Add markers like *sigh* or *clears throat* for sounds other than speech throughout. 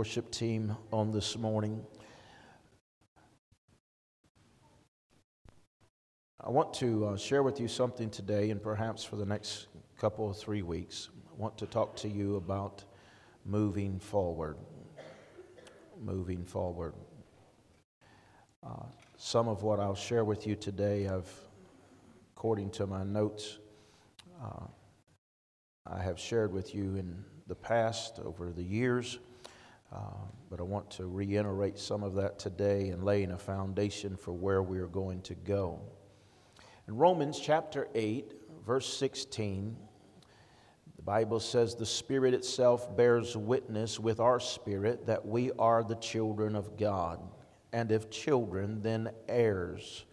worship team on this morning. I want to uh, share with you something today, and perhaps for the next couple of three weeks. I want to talk to you about moving forward. Moving forward. Uh, some of what I'll share with you today, I've, according to my notes, uh, I have shared with you in the past over the years, uh, but I want to reiterate some of that today and laying a foundation for where we are going to go. In Romans chapter 8, verse 16, the Bible says, The Spirit itself bears witness with our spirit that we are the children of God. And if children, then heirs,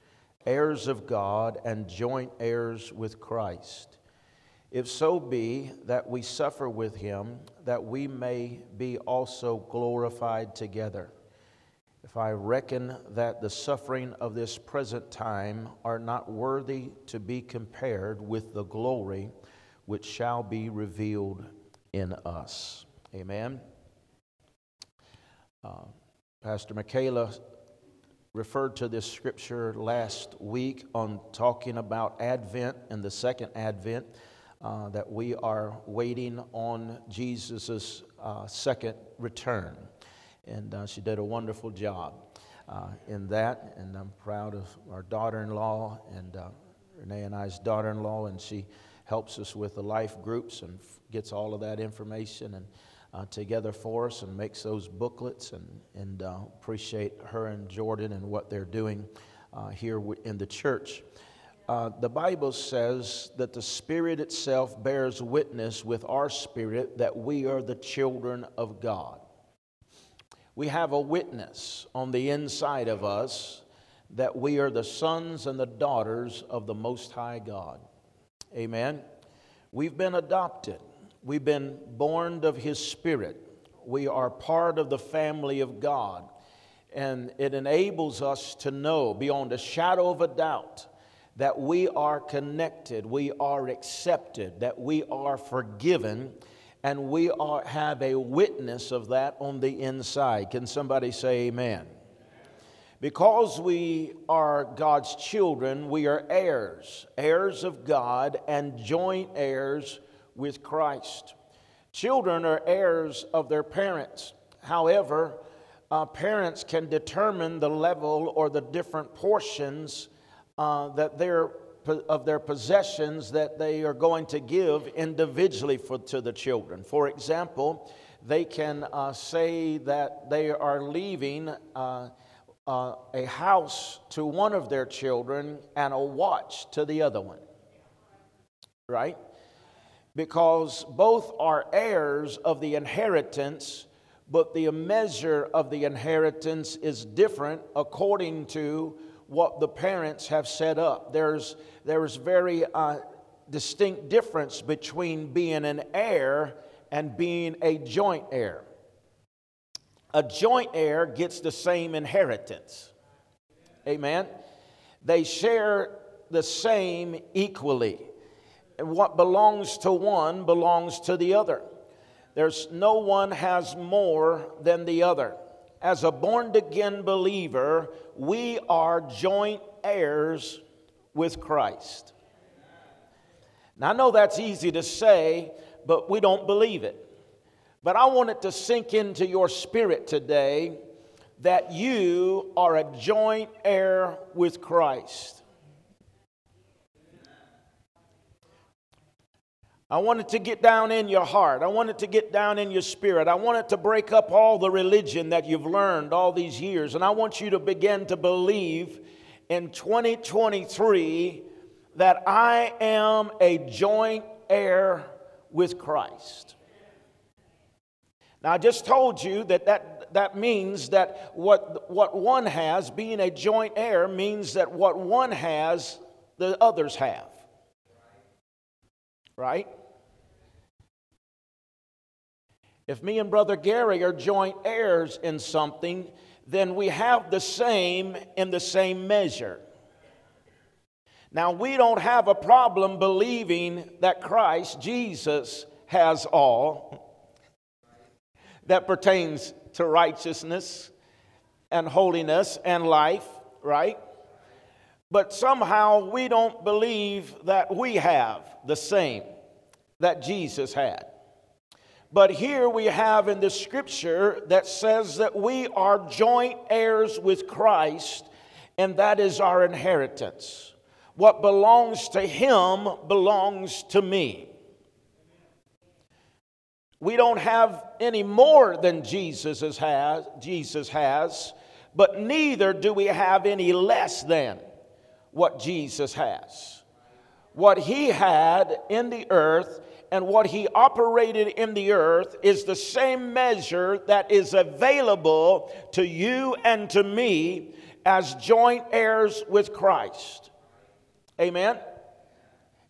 heirs of God and joint heirs with Christ. If so be that we suffer with him, that we may be also glorified together. If I reckon that the suffering of this present time are not worthy to be compared with the glory which shall be revealed in us. Amen. Uh, Pastor Michaela referred to this scripture last week on talking about Advent and the second Advent, uh, that we are waiting on Jesus' uh, second return. And uh, she did a wonderful job uh, in that, and I'm proud of our daughter in law and uh, Renee and I's daughter in law, and she helps us with the life groups and gets all of that information and together for us and makes those booklets and, and appreciate her and Jordan and what they're doing here in the church. Uh, the Bible says that the Spirit itself bears witness with our spirit that we are the children of God. We have a witness on the inside of us that we are the sons and the daughters of the Most High God. Amen. We've been adopted, we've been born of His Spirit. We are part of the family of God. And it enables us to know beyond a shadow of a doubt that we are connected, we are accepted, that we are forgiven, and we are, have a witness of that on the inside. Can somebody say amen? Because we are God's children, we are heirs, heirs of God, and joint heirs with Christ. Children are heirs of their parents. However, uh, parents can determine the level or the different portions uh, that they're of their possessions that they are going to give individually for, to the children. For example, they can uh, say that they are leaving uh, uh, a house to one of their children and a watch to the other one. Right? Because both are heirs of the inheritance, but the measure of the inheritance is different according to what the parents have set up. There's, there's very uh, distinct difference between being an heir and being a joint heir a joint heir gets the same inheritance. Amen. They share the same equally. What belongs to one belongs to the other. There's no one has more than the other. As a born again believer, we are joint heirs with Christ. Now, I know that's easy to say, but we don't believe it. But I want it to sink into your spirit today that you are a joint heir with Christ. I want it to get down in your heart. I want it to get down in your spirit. I want it to break up all the religion that you've learned all these years. And I want you to begin to believe in 2023 that I am a joint heir with Christ. Now, I just told you that that, that means that what, what one has, being a joint heir, means that what one has, the others have. Right? If me and Brother Gary are joint heirs in something, then we have the same in the same measure. Now, we don't have a problem believing that Christ, Jesus, has all that pertains to righteousness and holiness and life, right? But somehow we don't believe that we have the same that Jesus had. But here we have in the scripture that says that we are joint heirs with Christ, and that is our inheritance. What belongs to him belongs to me. We don't have any more than Jesus has, Jesus has, but neither do we have any less than what Jesus has. What he had in the earth and what he operated in the earth is the same measure that is available to you and to me as joint heirs with Christ. Amen.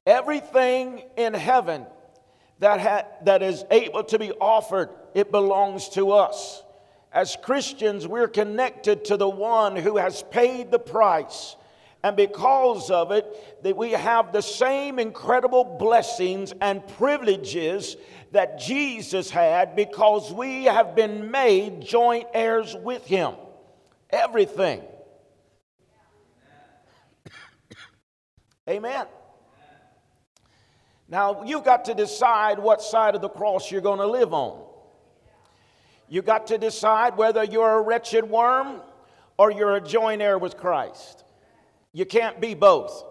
Everything in heaven that, ha- that is able to be offered, it belongs to us. As Christians, we're connected to the one who has paid the price and because of it, that we have the same incredible blessings and privileges that Jesus had because we have been made joint heirs with him. Everything. *coughs* Amen. Now, you've got to decide what side of the cross you're going to live on. You've got to decide whether you're a wretched worm or you're a joint heir with Christ. You can't be both.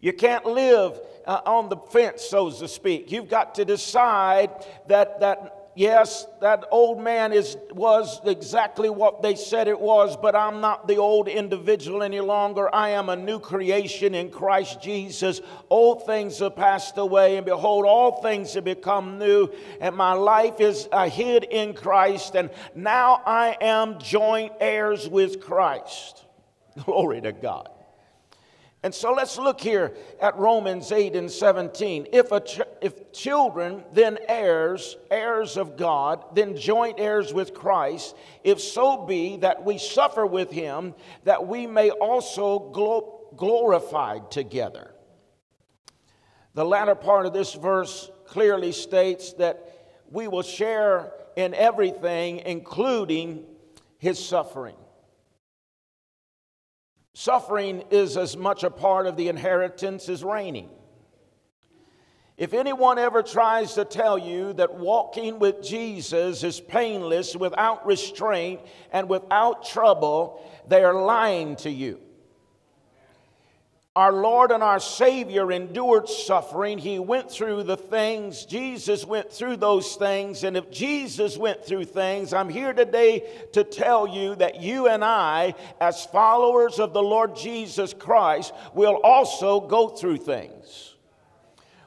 You can't live uh, on the fence, so to speak. You've got to decide that, that yes, that old man is, was exactly what they said it was, but I'm not the old individual any longer. I am a new creation in Christ Jesus. Old things have passed away, and behold, all things have become new, and my life is uh, hid in Christ, and now I am joint heirs with Christ. *laughs* Glory to God. And so let's look here at Romans 8 and 17. If, a ch- if children, then heirs, heirs of God, then joint heirs with Christ, if so be that we suffer with him, that we may also glo- glorified together. The latter part of this verse clearly states that we will share in everything, including his suffering. Suffering is as much a part of the inheritance as reigning. If anyone ever tries to tell you that walking with Jesus is painless, without restraint, and without trouble, they are lying to you. Our Lord and our Savior endured suffering. He went through the things. Jesus went through those things. And if Jesus went through things, I'm here today to tell you that you and I, as followers of the Lord Jesus Christ, will also go through things.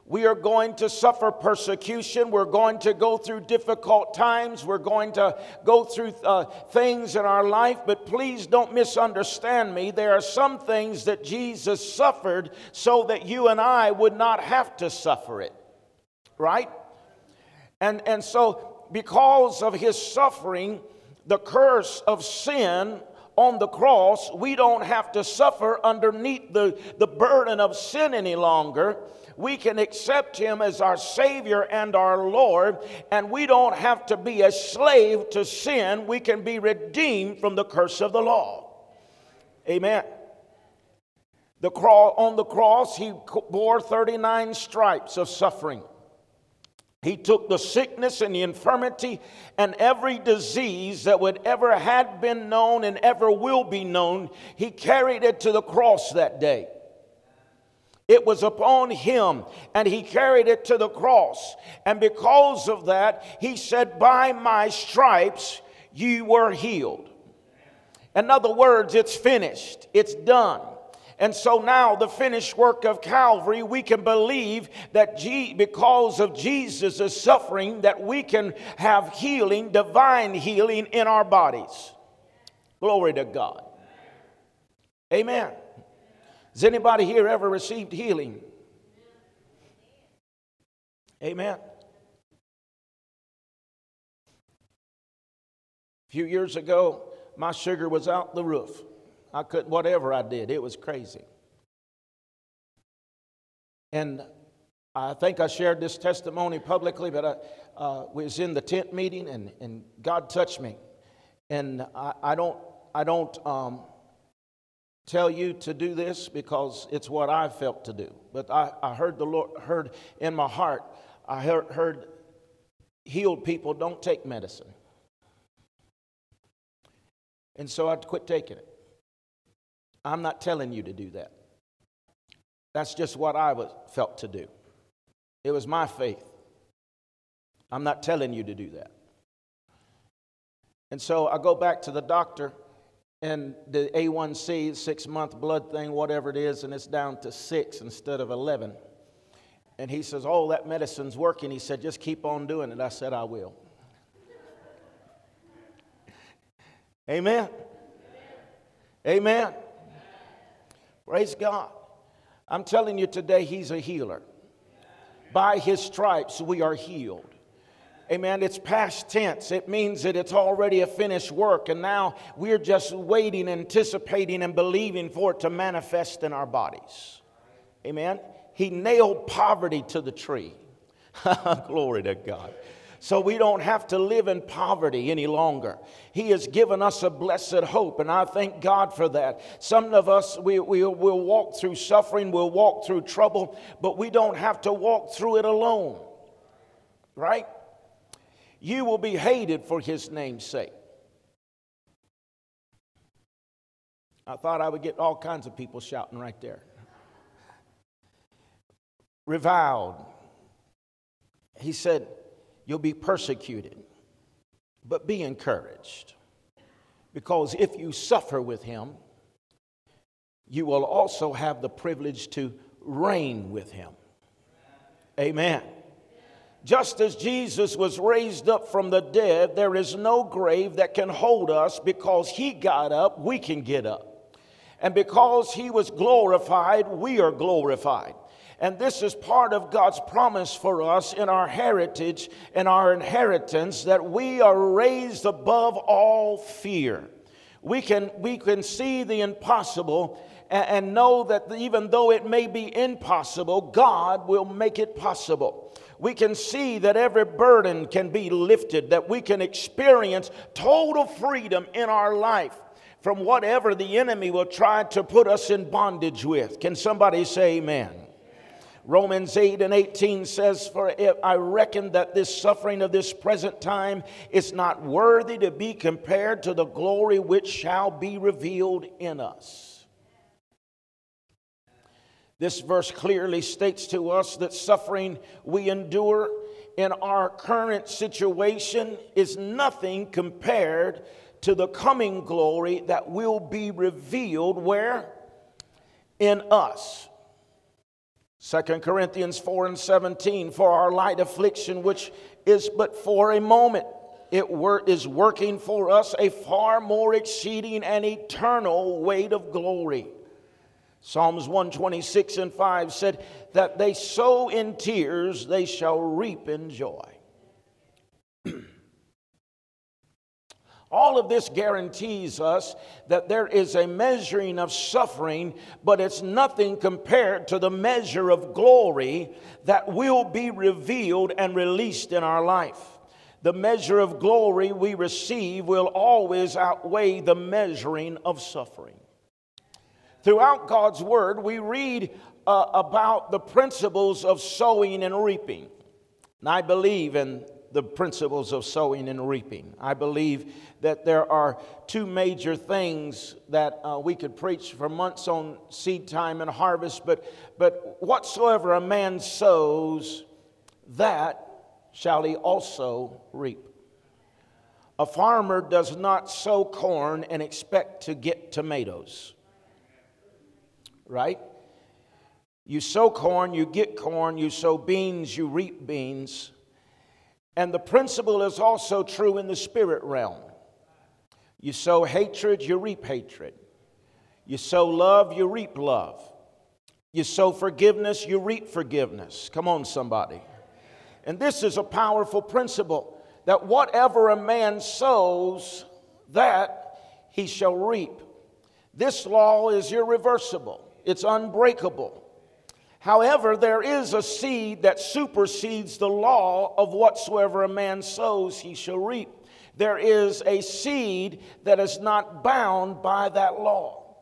We are going to suffer persecution. We're going to go through difficult times. We're going to go through uh, things in our life. But please don't misunderstand me. There are some things that Jesus suffered so that you and I would not have to suffer it. Right? And, and so, because of his suffering, the curse of sin on the cross, we don't have to suffer underneath the, the burden of sin any longer we can accept Him as our Savior and our Lord, and we don't have to be a slave to sin. We can be redeemed from the curse of the law. Amen. The cross, on the cross, He bore 39 stripes of suffering. He took the sickness and the infirmity and every disease that would ever had been known and ever will be known. He carried it to the cross that day. It was upon him, and he carried it to the cross. And because of that, he said, By my stripes you were healed. In other words, it's finished, it's done. And so now, the finished work of Calvary, we can believe that because of Jesus' suffering, that we can have healing, divine healing in our bodies. Glory to God. Amen. Has anybody here ever received healing? Amen. A few years ago, my sugar was out the roof. I couldn't, whatever I did, it was crazy. And I think I shared this testimony publicly, but I uh, was in the tent meeting and, and God touched me. And I, I don't, I don't um, tell you to do this because it's what I felt to do. But I, I heard the Lord, heard in my heart, I heard, heard healed people don't take medicine. And so I quit taking it. I'm not telling you to do that. That's just what I was, felt to do. It was my faith. I'm not telling you to do that. And so I go back to the doctor, and the A1C, six month blood thing, whatever it is, and it's down to six instead of 11. And he says, Oh, that medicine's working. He said, Just keep on doing it. I said, I will. Amen. Amen. Praise God. I'm telling you today, He's a healer. By His stripes, we are healed. Amen. It's past tense. It means that it's already a finished work, and now we're just waiting, anticipating, and believing for it to manifest in our bodies. Amen. He nailed poverty to the tree. *laughs* Glory to God so we don't have to live in poverty any longer. He has given us a blessed hope, and I thank God for that. Some of us, we, we will walk through suffering, we'll walk through trouble, but we don't have to walk through it alone, right? You will be hated for his name's sake. I thought I would get all kinds of people shouting right there. Reviled. He said, You'll be persecuted, but be encouraged. Because if you suffer with him, you will also have the privilege to reign with him. Amen. Just as Jesus was raised up from the dead, there is no grave that can hold us because he got up, we can get up. And because he was glorified, we are glorified. And this is part of God's promise for us in our heritage and our inheritance that we are raised above all fear. We can, we can see the impossible and, and know that even though it may be impossible, God will make it possible we can see that every burden can be lifted, that we can experience total freedom in our life from whatever the enemy will try to put us in bondage with. Can somebody say amen? Romans 8 and 18 says, For I reckon that this suffering of this present time is not worthy to be compared to the glory which shall be revealed in us. This verse clearly states to us that suffering we endure in our current situation is nothing compared to the coming glory that will be revealed where? In us. 2 Corinthians 4 and 17, for our light affliction, which is but for a moment, it wor- is working for us a far more exceeding and eternal weight of glory. Psalms 126 and 5 said that they sow in tears, they shall reap in joy. All of this guarantees us that there is a measuring of suffering, but it's nothing compared to the measure of glory that will be revealed and released in our life. The measure of glory we receive will always outweigh the measuring of suffering. Throughout God's Word, we read uh, about the principles of sowing and reaping. And I believe in the principles of sowing and reaping. I believe that there are two major things that uh, we could preach for months on seed time and harvest, but, but whatsoever a man sows, that shall he also reap. A farmer does not sow corn and expect to get tomatoes, right? You sow corn, you get corn, you sow beans, you reap beans. And the principle is also true in the spirit realm. You sow hatred, you reap hatred. You sow love, you reap love. You sow forgiveness, you reap forgiveness. Come on, somebody. And this is a powerful principle that whatever a man sows, that he shall reap. This law is irreversible, it's unbreakable. However, there is a seed that supersedes the law of whatsoever a man sows, he shall reap. There is a seed that is not bound by that law.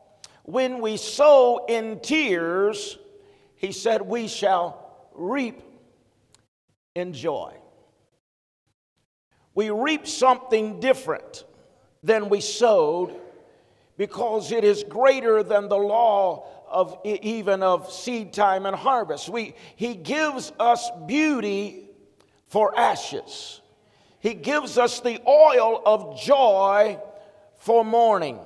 When we sow in tears, he said, we shall reap in joy. We reap something different than we sowed because it is greater than the law of even of seed time and harvest. We, he gives us beauty for ashes. He gives us the oil of joy for mourning.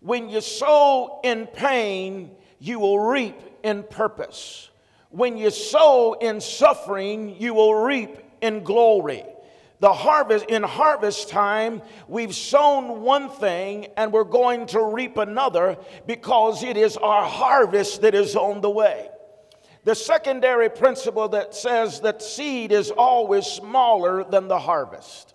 When you sow in pain, you will reap in purpose. When you sow in suffering, you will reap in glory the harvest in harvest time we've sown one thing and we're going to reap another because it is our harvest that is on the way. The secondary principle that says that seed is always smaller than the harvest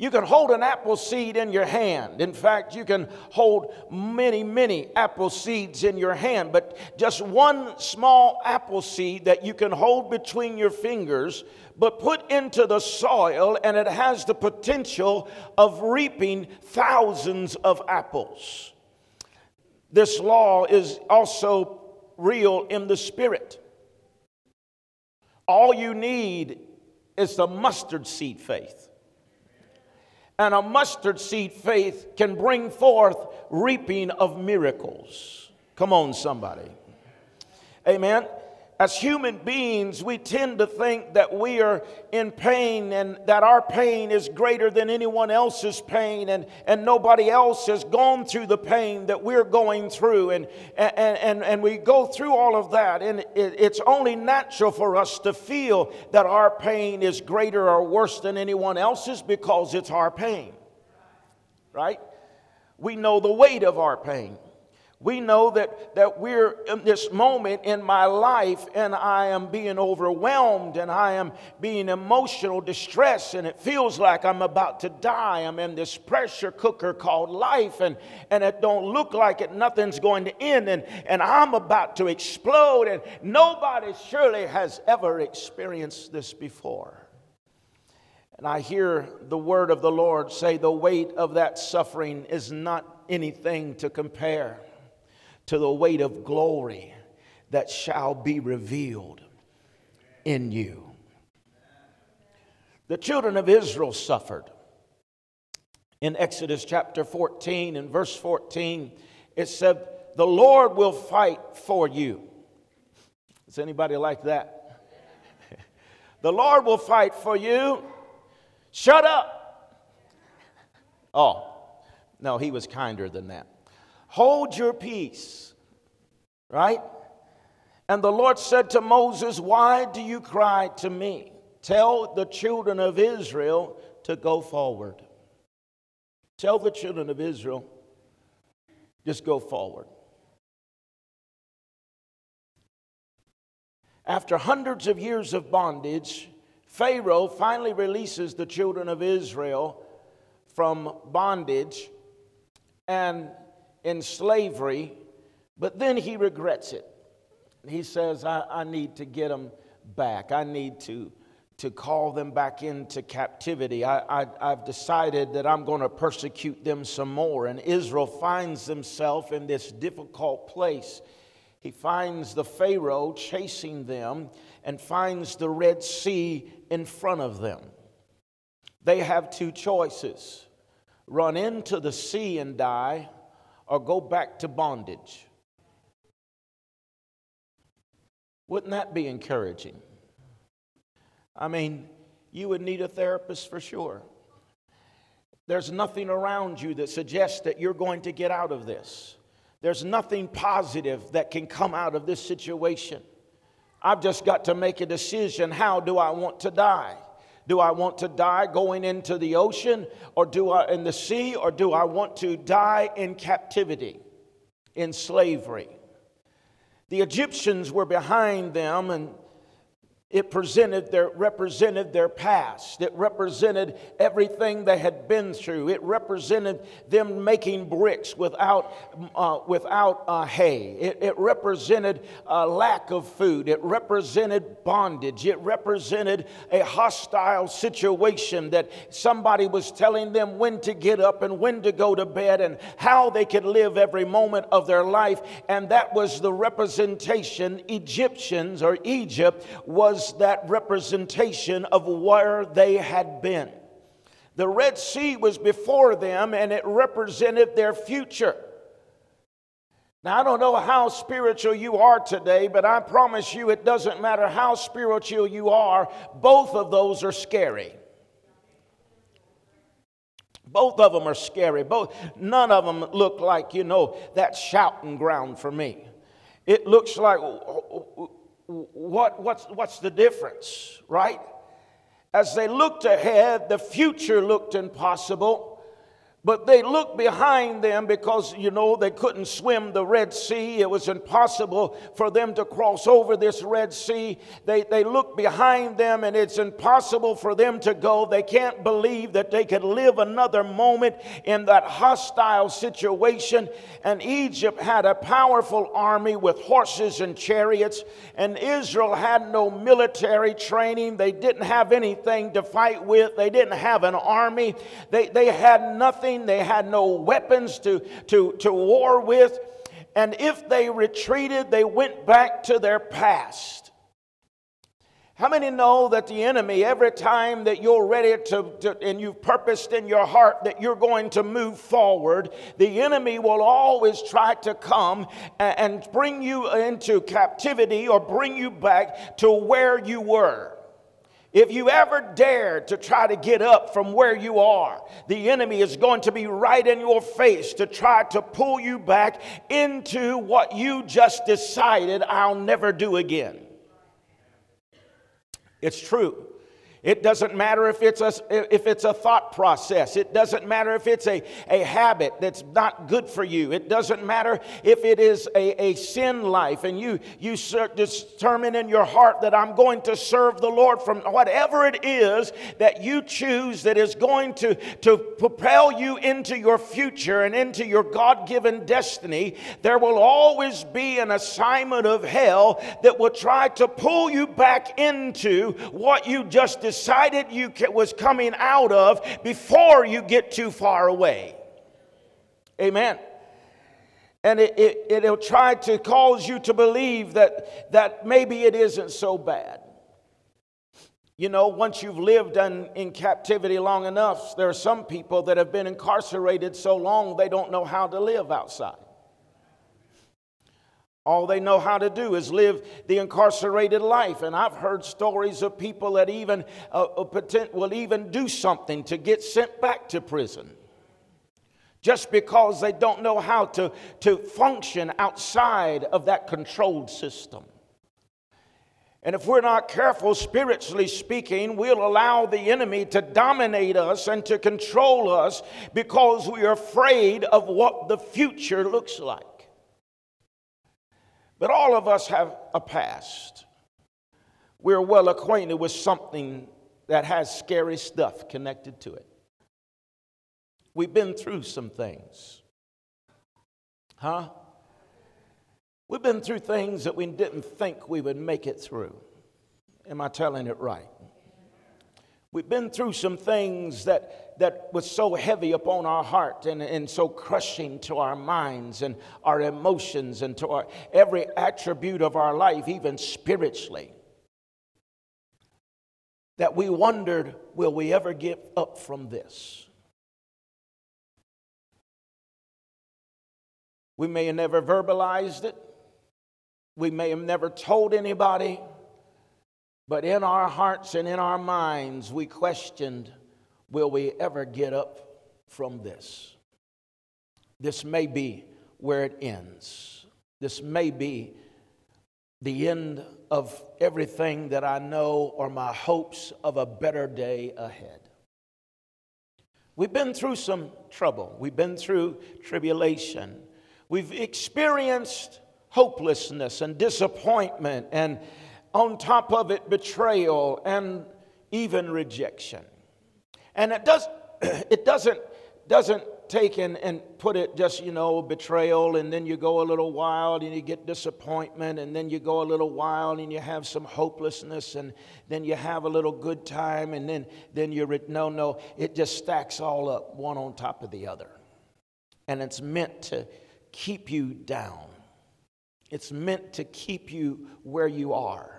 you can hold an apple seed in your hand. In fact, you can hold many, many apple seeds in your hand, but just one small apple seed that you can hold between your fingers, but put into the soil, and it has the potential of reaping thousands of apples. This law is also real in the spirit. All you need is the mustard seed faith and a mustard seed faith can bring forth reaping of miracles. Come on, somebody. Amen as human beings, we tend to think that we are in pain and that our pain is greater than anyone else's pain, and, and nobody else has gone through the pain that we're going through. And, and, and, and we go through all of that, and it, it's only natural for us to feel that our pain is greater or worse than anyone else's because it's our pain. Right? We know the weight of our pain. We know that, that we're in this moment in my life and I am being overwhelmed and I am being emotional distress and it feels like I'm about to die. I'm in this pressure cooker called life and, and it don't look like it, nothing's going to end and, and I'm about to explode and nobody surely has ever experienced this before. And I hear the word of the Lord say the weight of that suffering is not anything to compare to the weight of glory that shall be revealed in you. The children of Israel suffered. In Exodus chapter 14 and verse 14, it said, The Lord will fight for you. Is anybody like that? *laughs* the Lord will fight for you. Shut up. Oh, no, he was kinder than that. Hold your peace. Right? And the Lord said to Moses, Why do you cry to me? Tell the children of Israel to go forward. Tell the children of Israel, just go forward. After hundreds of years of bondage, Pharaoh finally releases the children of Israel from bondage and in slavery, but then he regrets it. He says, I, I need to get them back. I need to, to call them back into captivity. I, I, I've decided that I'm going to persecute them some more. And Israel finds himself in this difficult place. He finds the Pharaoh chasing them and finds the Red Sea in front of them. They have two choices run into the sea and die, or go back to bondage. Wouldn't that be encouraging? I mean, you would need a therapist for sure. There's nothing around you that suggests that you're going to get out of this. There's nothing positive that can come out of this situation. I've just got to make a decision. How do I want to die? Do I want to die going into the ocean or do I in the sea or do I want to die in captivity, in slavery? The Egyptians were behind them and It presented their, represented their past. It represented everything they had been through. It represented them making bricks without, uh, without uh, hay. It, it represented a lack of food. It represented bondage. It represented a hostile situation that somebody was telling them when to get up and when to go to bed and how they could live every moment of their life. And that was the representation Egyptians or Egypt was was that representation of where they had been. The Red Sea was before them and it represented their future. Now, I don't know how spiritual you are today, but I promise you it doesn't matter how spiritual you are, both of those are scary. Both of them are scary. Both, none of them look like, you know, that shouting ground for me. It looks like what, what's, what's the difference, right? As they looked ahead, the future looked impossible. But they looked behind them because, you know, they couldn't swim the Red Sea. It was impossible for them to cross over this Red Sea. They, they looked behind them and it's impossible for them to go. They can't believe that they could live another moment in that hostile situation. And Egypt had a powerful army with horses and chariots, and Israel had no military training. They didn't have anything to fight with, they didn't have an army, they, they had nothing nothing, they had no weapons to, to, to war with. And if they retreated, they went back to their past. How many know that the enemy, every time that you're ready to, to, and you've purposed in your heart that you're going to move forward, the enemy will always try to come and, and bring you into captivity or bring you back to where you were. If you ever dare to try to get up from where you are, the enemy is going to be right in your face to try to pull you back into what you just decided I'll never do again. It's true. It doesn't matter if it's a, if it's a thought process. It doesn't matter if it's a, a habit that's not good for you. It doesn't matter if it is a, a sin life and you, you determine in your heart that I'm going to serve the Lord from whatever it is that you choose that is going to, to propel you into your future and into your God given destiny. There will always be an assignment of hell that will try to pull you back into what you just decided you was coming out of before you get too far away. Amen. And it, it, it'll try to cause you to believe that, that maybe it isn't so bad. You know, once you've lived in, in captivity long enough, there are some people that have been incarcerated so long they don't know how to live outside. All they know how to do is live the incarcerated life. And I've heard stories of people that even uh, uh will even do something to get sent back to prison just because they don't know how to, to function outside of that controlled system. And if we're not careful, spiritually speaking, we'll allow the enemy to dominate us and to control us because we are afraid of what the future looks like. But all of us have a past. We're well acquainted with something that has scary stuff connected to it. We've been through some things. Huh? We've been through things that we didn't think we would make it through. Am I telling it right? We've been through some things that, that was so heavy upon our heart and, and so crushing to our minds and our emotions and to our, every attribute of our life, even spiritually, that we wondered, will we ever get up from this? We may have never verbalized it. We may have never told anybody. But in our hearts and in our minds, we questioned will we ever get up from this? This may be where it ends. This may be the end of everything that I know or my hopes of a better day ahead. We've been through some trouble, we've been through tribulation, we've experienced hopelessness and disappointment and on top of it, betrayal and even rejection. And it, does, *clears throat* it doesn't, doesn't take and, and put it just, you know, betrayal, and then you go a little wild and you get disappointment, and then you go a little wild and you have some hopelessness, and then you have a little good time, and then, then you're, no, no, it just stacks all up one on top of the other. And it's meant to keep you down, it's meant to keep you where you are.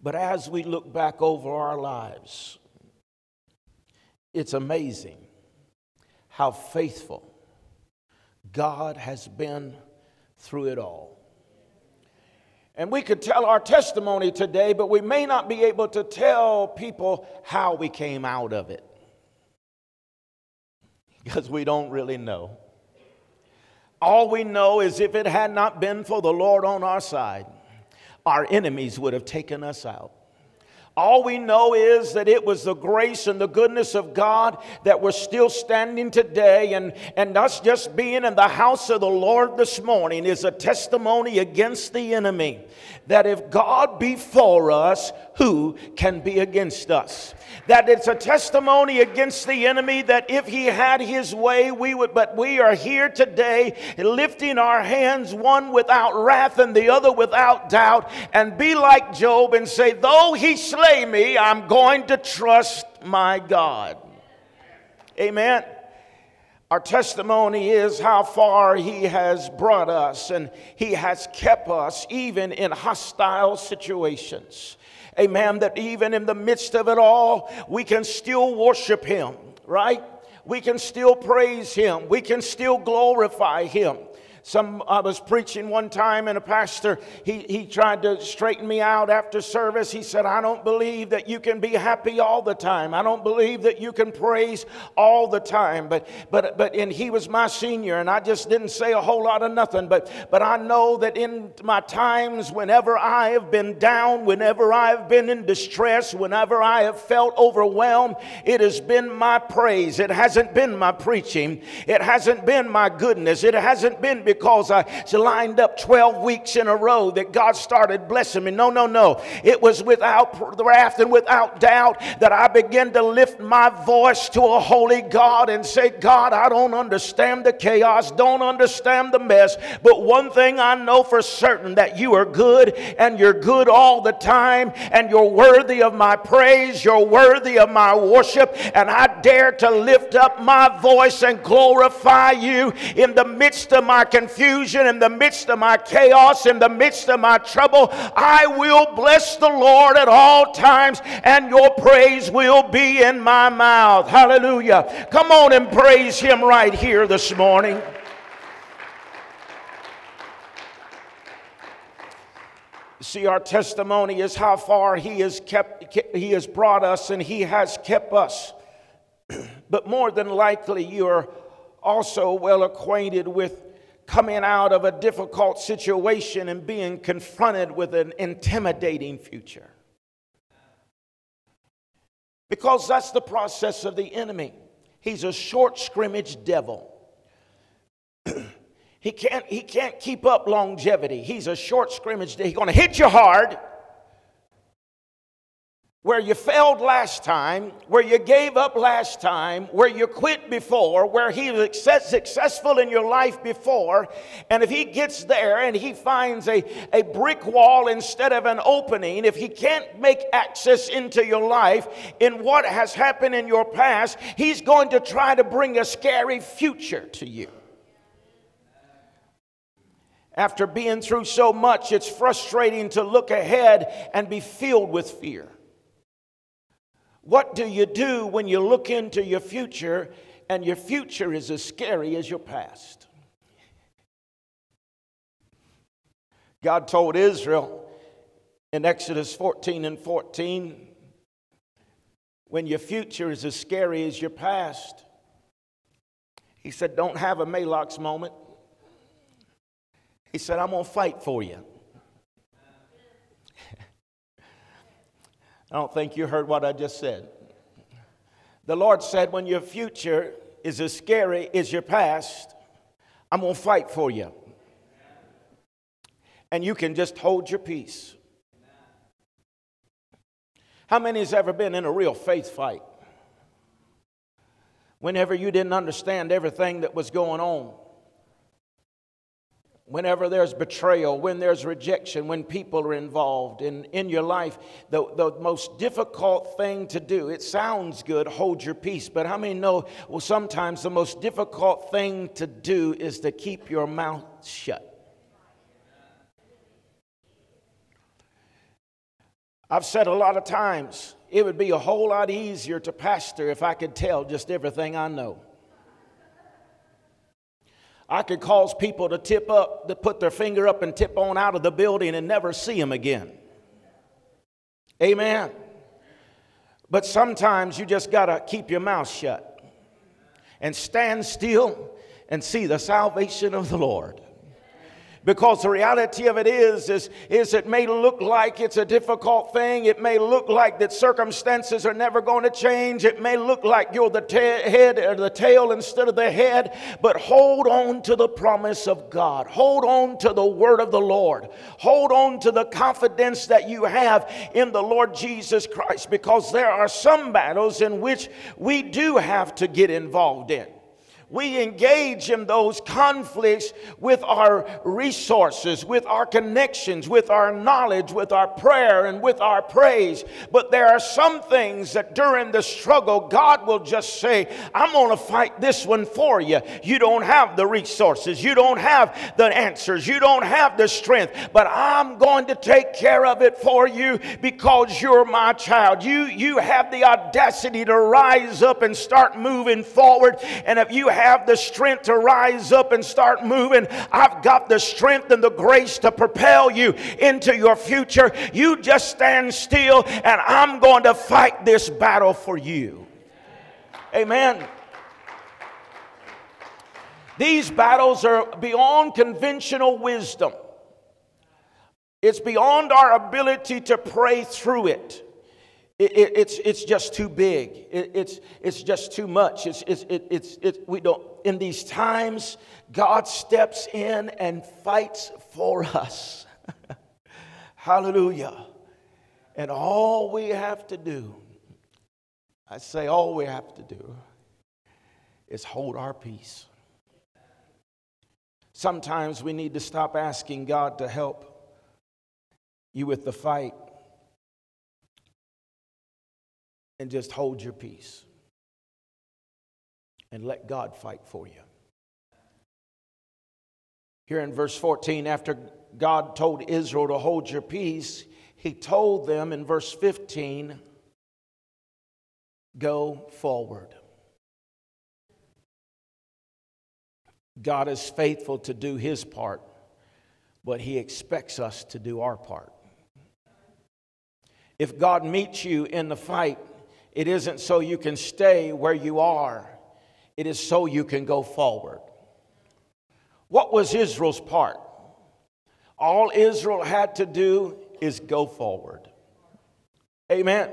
But as we look back over our lives, it's amazing how faithful God has been through it all. And we could tell our testimony today, but we may not be able to tell people how we came out of it *laughs* because we don't really know. All we know is if it had not been for the Lord on our side, our enemies would have taken us out. All we know is that it was the grace and the goodness of God that we're still standing today. And, and us just being in the house of the Lord this morning is a testimony against the enemy that if God be for us, who can be against us? That it's a testimony against the enemy that if he had his way, we would, but we are here today lifting our hands, one without wrath and the other without doubt, and be like Job and say, Though he slay me, I'm going to trust my God. Amen. Our testimony is how far He has brought us, and He has kept us even in hostile situations. Amen. That even in the midst of it all, we can still worship Him, right? We can still praise Him. We can still glorify Him. Some I was preaching one time, and a pastor he, he tried to straighten me out after service. He said, I don't believe that you can be happy all the time. I don't believe that you can praise all the time. But but but and he was my senior, and I just didn't say a whole lot of nothing. But but I know that in my times, whenever I have been down, whenever I have been in distress, whenever I have felt overwhelmed, it has been my praise. It hasn't been my preaching. It hasn't been my goodness. It hasn't been because I lined up 12 weeks in a row that God started blessing me. No, no, no. It was without wrath and without doubt that I began to lift my voice to a holy God and say, God, I don't understand the chaos, don't understand the mess, but one thing I know for certain that you are good and you're good all the time and you're worthy of my praise, you're worthy of my worship, and I dare to lift up my voice and glorify you in the midst of my confusion confusion, in the midst of my chaos, in the midst of my trouble, I will bless the Lord at all times, and your praise will be in my mouth. Hallelujah. Come on and praise Him right here this morning. See, our testimony is how far He has kept, He has brought us, and He has kept us. *clears throat* but more than likely, you are also well acquainted with coming out of a difficult situation and being confronted with an intimidating future. Because that's the process of the enemy. He's a short scrimmage devil. *clears throat* he, can't, he can't keep up longevity. He's a short scrimmage. He's going to hit you hard where you failed last time, where you gave up last time, where you quit before, where he was successful in your life before, and if he gets there and he finds a, a brick wall instead of an opening, if he can't make access into your life in what has happened in your past, he's going to try to bring a scary future to you. After being through so much, it's frustrating to look ahead and be filled with fear. What do you do when you look into your future and your future is as scary as your past? God told Israel in Exodus 14 and 14 when your future is as scary as your past, He said, Don't have a Maalox moment. He said, I'm going to fight for you. I don't think you heard what I just said. The Lord said, when your future is as scary as your past, I'm going to fight for you. and you can just hold your peace. How many has ever been in a real faith fight? Whenever you didn't understand everything that was going on whenever there's betrayal, when there's rejection, when people are involved in, in your life, the, the most difficult thing to do, it sounds good, hold your peace, but how many know, well, sometimes the most difficult thing to do is to keep your mouth shut? I've said a lot of times, it would be a whole lot easier to pastor if I could tell just everything I know. I could cause people to tip up, to put their finger up and tip on out of the building and never see them again. Amen. But sometimes you just got to keep your mouth shut and stand still and see the salvation of the Lord. Because the reality of it is, is, is it may look like it's a difficult thing. It may look like that circumstances are never going to change. It may look like you're the ta- head or the tail instead of the head. But hold on to the promise of God. Hold on to the word of the Lord. Hold on to the confidence that you have in the Lord Jesus Christ. Because there are some battles in which we do have to get involved in we engage in those conflicts with our resources, with our connections, with our knowledge, with our prayer, and with our praise. But there are some things that during the struggle, God will just say, I'm going to fight this one for you. You don't have the resources, you don't have the answers, you don't have the strength, but I'm going to take care of it for you because you're my child. You, you have the audacity to rise up and start moving forward. And if you have the strength to rise up and start moving. I've got the strength and the grace to propel you into your future. You just stand still, and I'm going to fight this battle for you. Amen. These battles are beyond conventional wisdom. It's beyond our ability to pray through it. It, it, it's, it's just too big. It, it's, it's just too much. It's, it's, it, it's, it, we don't, in these times, God steps in and fights for us. *laughs* Hallelujah. And all we have to do, I say all we have to do, is hold our peace. Sometimes we need to stop asking God to help you with the fight and just hold your peace and let God fight for you. Here in verse 14, after God told Israel to hold your peace, he told them in verse 15, go forward. God is faithful to do his part, but he expects us to do our part. If God meets you in the fight, it isn't so you can stay where you are, it is so you can go forward. What was Israel's part? All Israel had to do is go forward. Amen.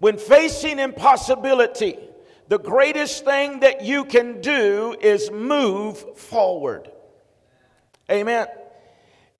When facing impossibility, the greatest thing that you can do is move forward. Amen.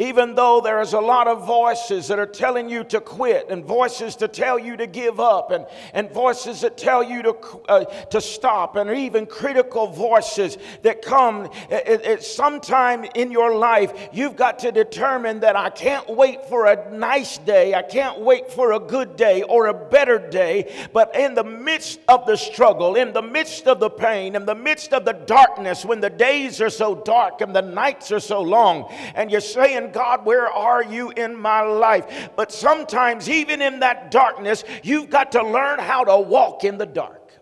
Even though there is a lot of voices that are telling you to quit, and voices to tell you to give up, and, and voices that tell you to, uh, to stop, and even critical voices that come at, at sometime in your life, you've got to determine that I can't wait for a nice day, I can't wait for a good day or a better day, but in the midst of the struggle, in the midst of the pain, in the midst of the darkness, when the days are so dark and the nights are so long, and you're saying, God, where are you in my life? But sometimes, even in that darkness, you've got to learn how to walk in the dark.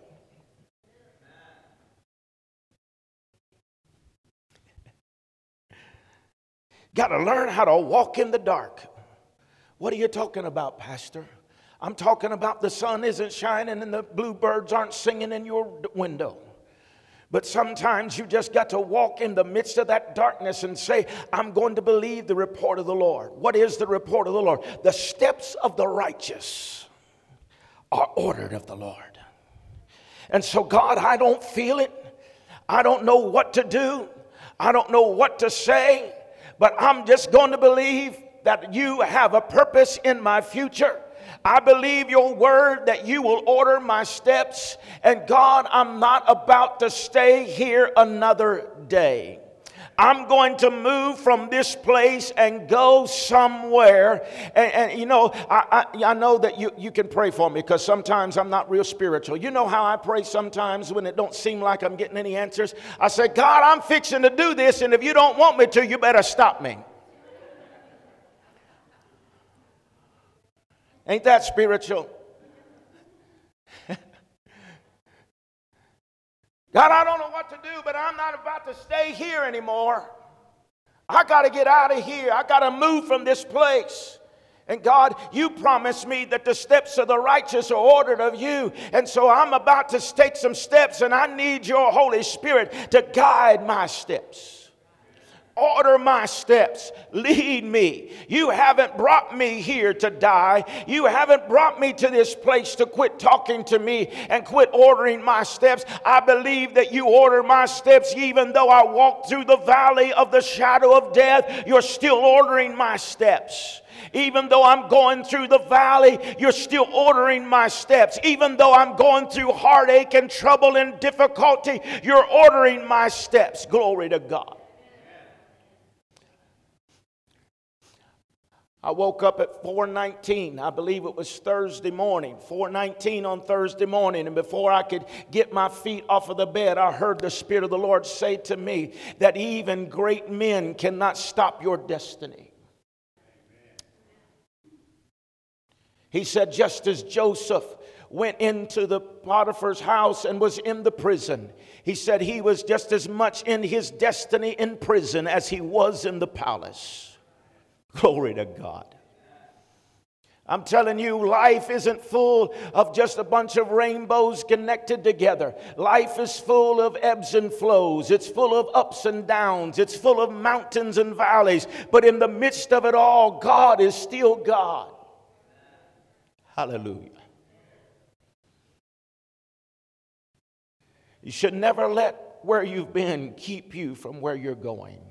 Got to learn how to walk in the dark. What are you talking about, Pastor? I'm talking about the sun isn't shining and the bluebirds aren't singing in your window. But sometimes you just got to walk in the midst of that darkness and say, I'm going to believe the report of the Lord. What is the report of the Lord? The steps of the righteous are ordered of the Lord. And so, God, I don't feel it. I don't know what to do. I don't know what to say, but I'm just going to believe that you have a purpose in my future. I believe your word that you will order my steps. And God, I'm not about to stay here another day. I'm going to move from this place and go somewhere. And, and you know, I, I, I, know that you, you can pray for me because sometimes I'm not real spiritual. You know how I pray sometimes when it don't seem like I'm getting any answers? I say, God, I'm fixing to do this, and if you don't want me to, you better stop me. Ain't that spiritual? *laughs* God, I don't know what to do, but I'm not about to stay here anymore. I got to get out of here. I got to move from this place. And God, you promised me that the steps of the righteous are ordered of you. And so I'm about to take some steps, and I need your Holy Spirit to guide my steps. Order my steps. Lead me. You haven't brought me here to die. You haven't brought me to this place to quit talking to me and quit ordering my steps. I believe that you order my steps even though I walk through the valley of the shadow of death. You're still ordering my steps. Even though I'm going through the valley, you're still ordering my steps. Even though I'm going through heartache and trouble and difficulty, you're ordering my steps. Glory to God. I woke up at 4:19. I believe it was Thursday morning. 4:19 on Thursday morning and before I could get my feet off of the bed, I heard the spirit of the Lord say to me that even great men cannot stop your destiny. He said just as Joseph went into the Potiphar's house and was in the prison, he said he was just as much in his destiny in prison as he was in the palace. Glory to God. I'm telling you, life isn't full of just a bunch of rainbows connected together. Life is full of ebbs and flows. It's full of ups and downs. It's full of mountains and valleys. But in the midst of it all, God is still God. Hallelujah. You should never let where you've been keep you from where you're going.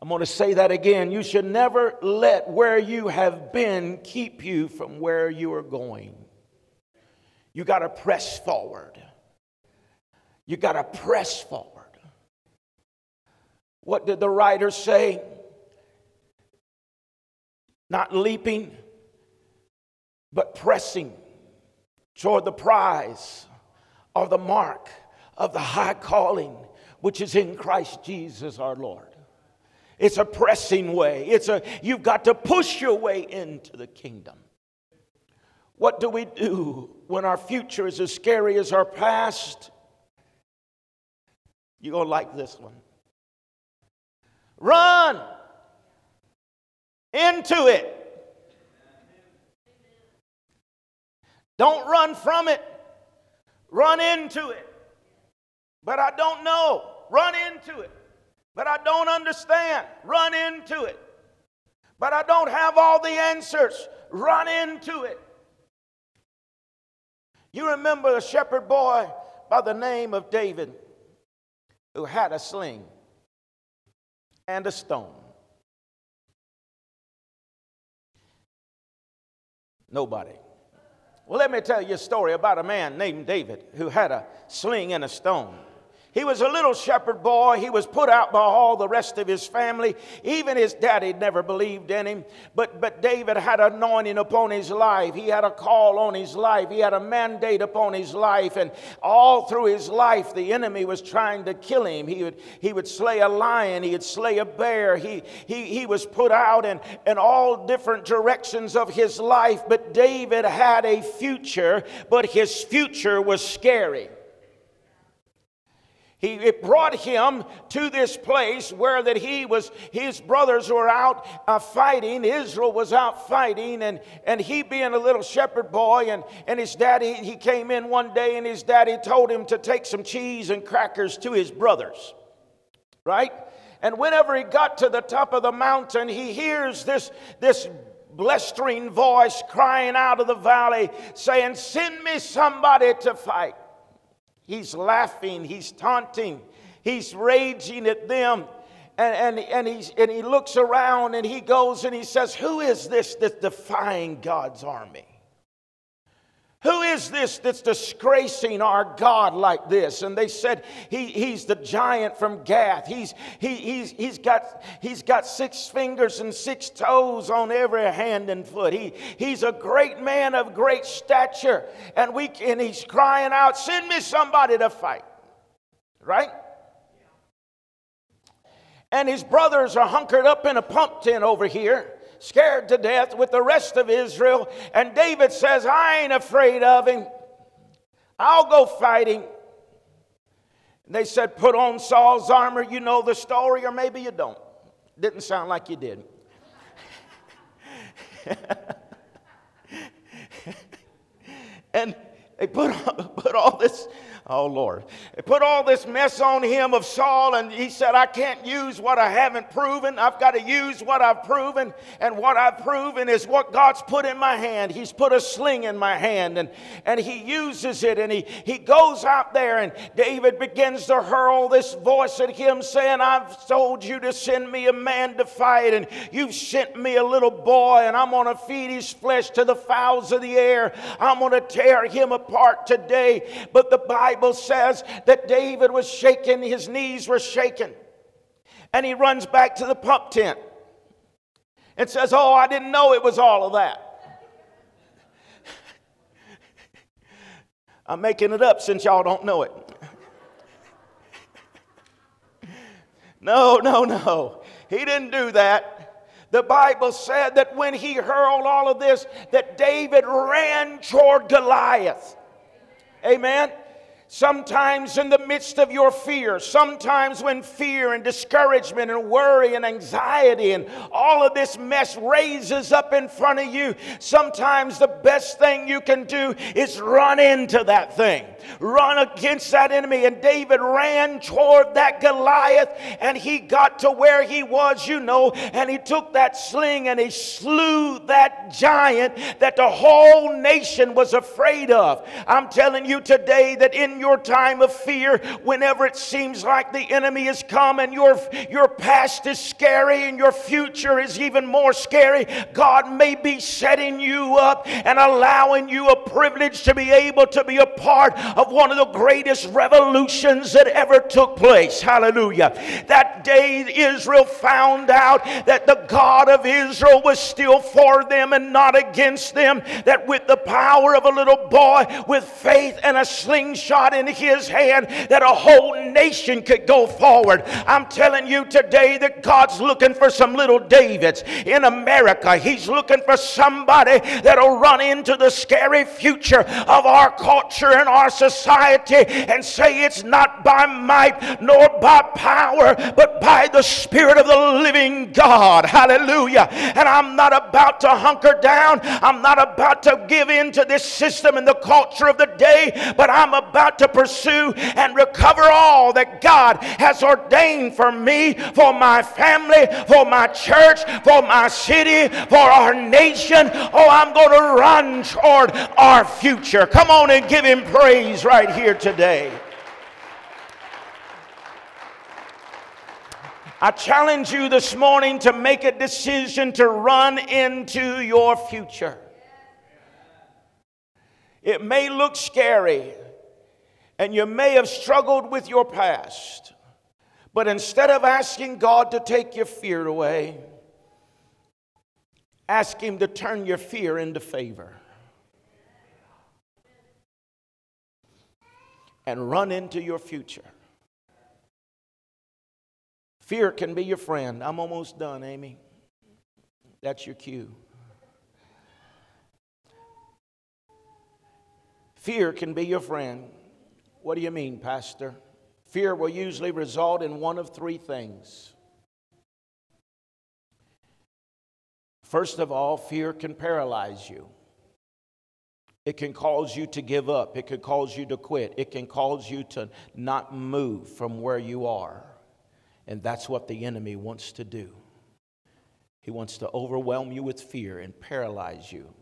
I'm going to say that again. You should never let where you have been keep you from where you are going. You got to press forward. You got to press forward. What did the writer say? Not leaping, but pressing toward the prize of the mark of the high calling which is in Christ Jesus our Lord. It's a pressing way. It's a you've got to push your way into the kingdom. What do we do when our future is as scary as our past? You're going to like this one. Run into it. Don't run from it. Run into it. But I don't know. Run into it but I don't understand. Run into it. But I don't have all the answers. Run into it. You remember a shepherd boy by the name of David who had a sling and a stone. Nobody. Well, let me tell you a story about a man named David who had a sling and a stone. He was a little shepherd boy. He was put out by all the rest of his family. Even his daddy never believed in him. But, but David had anointing upon his life. He had a call on his life. He had a mandate upon his life. And all through his life, the enemy was trying to kill him. He would, he would slay a lion. He would slay a bear. He, he, he was put out in, in all different directions of his life. But David had a future, but his future was scary. He, it brought him to this place where that he was, his brothers were out uh, fighting. Israel was out fighting, and, and he being a little shepherd boy, and, and his daddy, he came in one day, and his daddy told him to take some cheese and crackers to his brothers, right? And whenever he got to the top of the mountain, he hears this, this blustering voice crying out of the valley, saying, Send me somebody to fight. He's laughing, he's taunting, he's raging at them. and, and, and, he's, and he looks around and he goes and he says, Who is this that's defying God's army? Who is this that's disgracing our God like this? And they said, he, He's the giant from Gath. He's, he, he's, he's, got, he's got six fingers and six toes on every hand and foot. He, he's a great man of great stature. And, we, and he's crying out, Send me somebody to fight. Right? And his brothers are hunkered up in a pump tent over here scared to death with the rest of Israel. And David says, I ain't afraid of him. I'll go fighting. And they said, Put on Saul's armor. You know the story, or maybe you don't. Didn't sound like you did. *laughs* and they put, put all this Oh, Lord. Put all this mess on him of Saul, and he said, I can't use what I haven't proven. I've got to use what I've proven. And what I've proven is what God's put in my hand. He's put a sling in my hand, and, and he uses it, and he, he goes out there, and David begins to hurl this voice at him, saying, I've told you to send me a man to fight, and you've sent me a little boy, and I'm going to feed his flesh to the fowls of the air. I'm going to tear him apart today. But the Bible Bible says that David was shaken, his knees were shaken. And he runs back to the pump tent and says, Oh, I didn't know it was all of that. I'm making it up since y'all don't know it. no, no, no. He didn't do that. The Bible said that when he hurled all of this, that David ran toward Goliath. Amen. Sometimes, in the midst of your fear, sometimes when fear and discouragement and worry and anxiety and all of this mess raises up in front of you, sometimes the best thing you can do is run into that thing, run against that enemy. And David ran toward that Goliath and he got to where he was, you know, and he took that sling and he slew that giant that the whole nation was afraid of. I'm telling you today that in your time of fear, whenever it seems like the enemy has come and your, your past is scary and your future is even more scary, God may be setting you up and allowing you a privilege to be able to be a part of one of the greatest revolutions that ever took place. Hallelujah. That day, Israel found out that the God of Israel was still for them and not against them, that with the power of a little boy with faith and a slingshot in his hand that a whole nation could go forward. I'm telling you today that God's looking for some little Davids in America. He's looking for somebody that'll run into the scary future of our culture and our society and say it's not by might nor by power, but by the Spirit of the living God. Hallelujah. And I'm not about to hunker down. I'm not about to give in to this system and the culture of the day, but I'm about to pursue and recover all that God has ordained for me, for my family, for my church, for my city, for our nation. Oh, I'm going to run toward our future. Come on and give him praise right here today. I challenge you this morning to make a decision to run into your future. It may look scary and you may have struggled with your past. But instead of asking God to take your fear away, ask Him to turn your fear into favor. And run into your future. Fear can be your friend. I'm almost done, Amy. That's your cue. Fear can be your friend. What do you mean, Pastor? Fear will usually result in one of three things. First of all, fear can paralyze you. It can cause you to give up. It can cause you to quit. It can cause you to not move from where you are. And that's what the enemy wants to do. He wants to overwhelm you with fear and paralyze you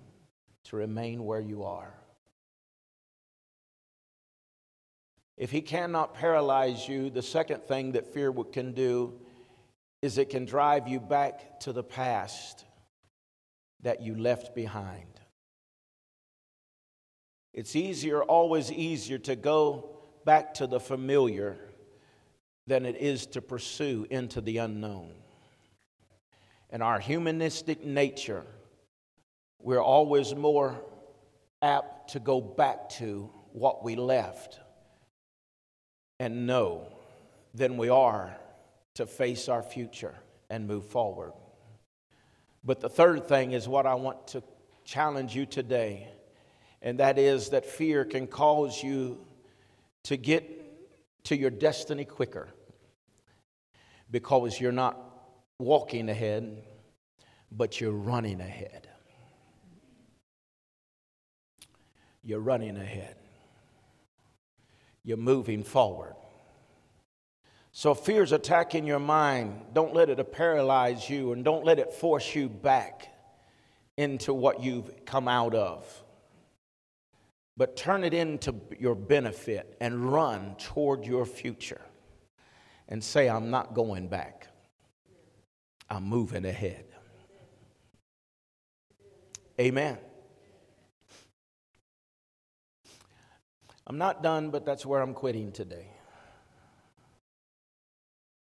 to remain where you are. If he cannot paralyze you, the second thing that fear can do is it can drive you back to the past that you left behind. It's easier, always easier, to go back to the familiar than it is to pursue into the unknown. In our humanistic nature, we're always more apt to go back to what we left and know than we are to face our future and move forward. But the third thing is what I want to challenge you today, and that is that fear can cause you to get to your destiny quicker because you're not walking ahead, but you're running ahead. You're running ahead. You're moving forward. So, fear's attacking your mind. Don't let it paralyze you and don't let it force you back into what you've come out of. But turn it into your benefit and run toward your future and say, I'm not going back, I'm moving ahead. Amen. I'm not done, but that's where I'm quitting today.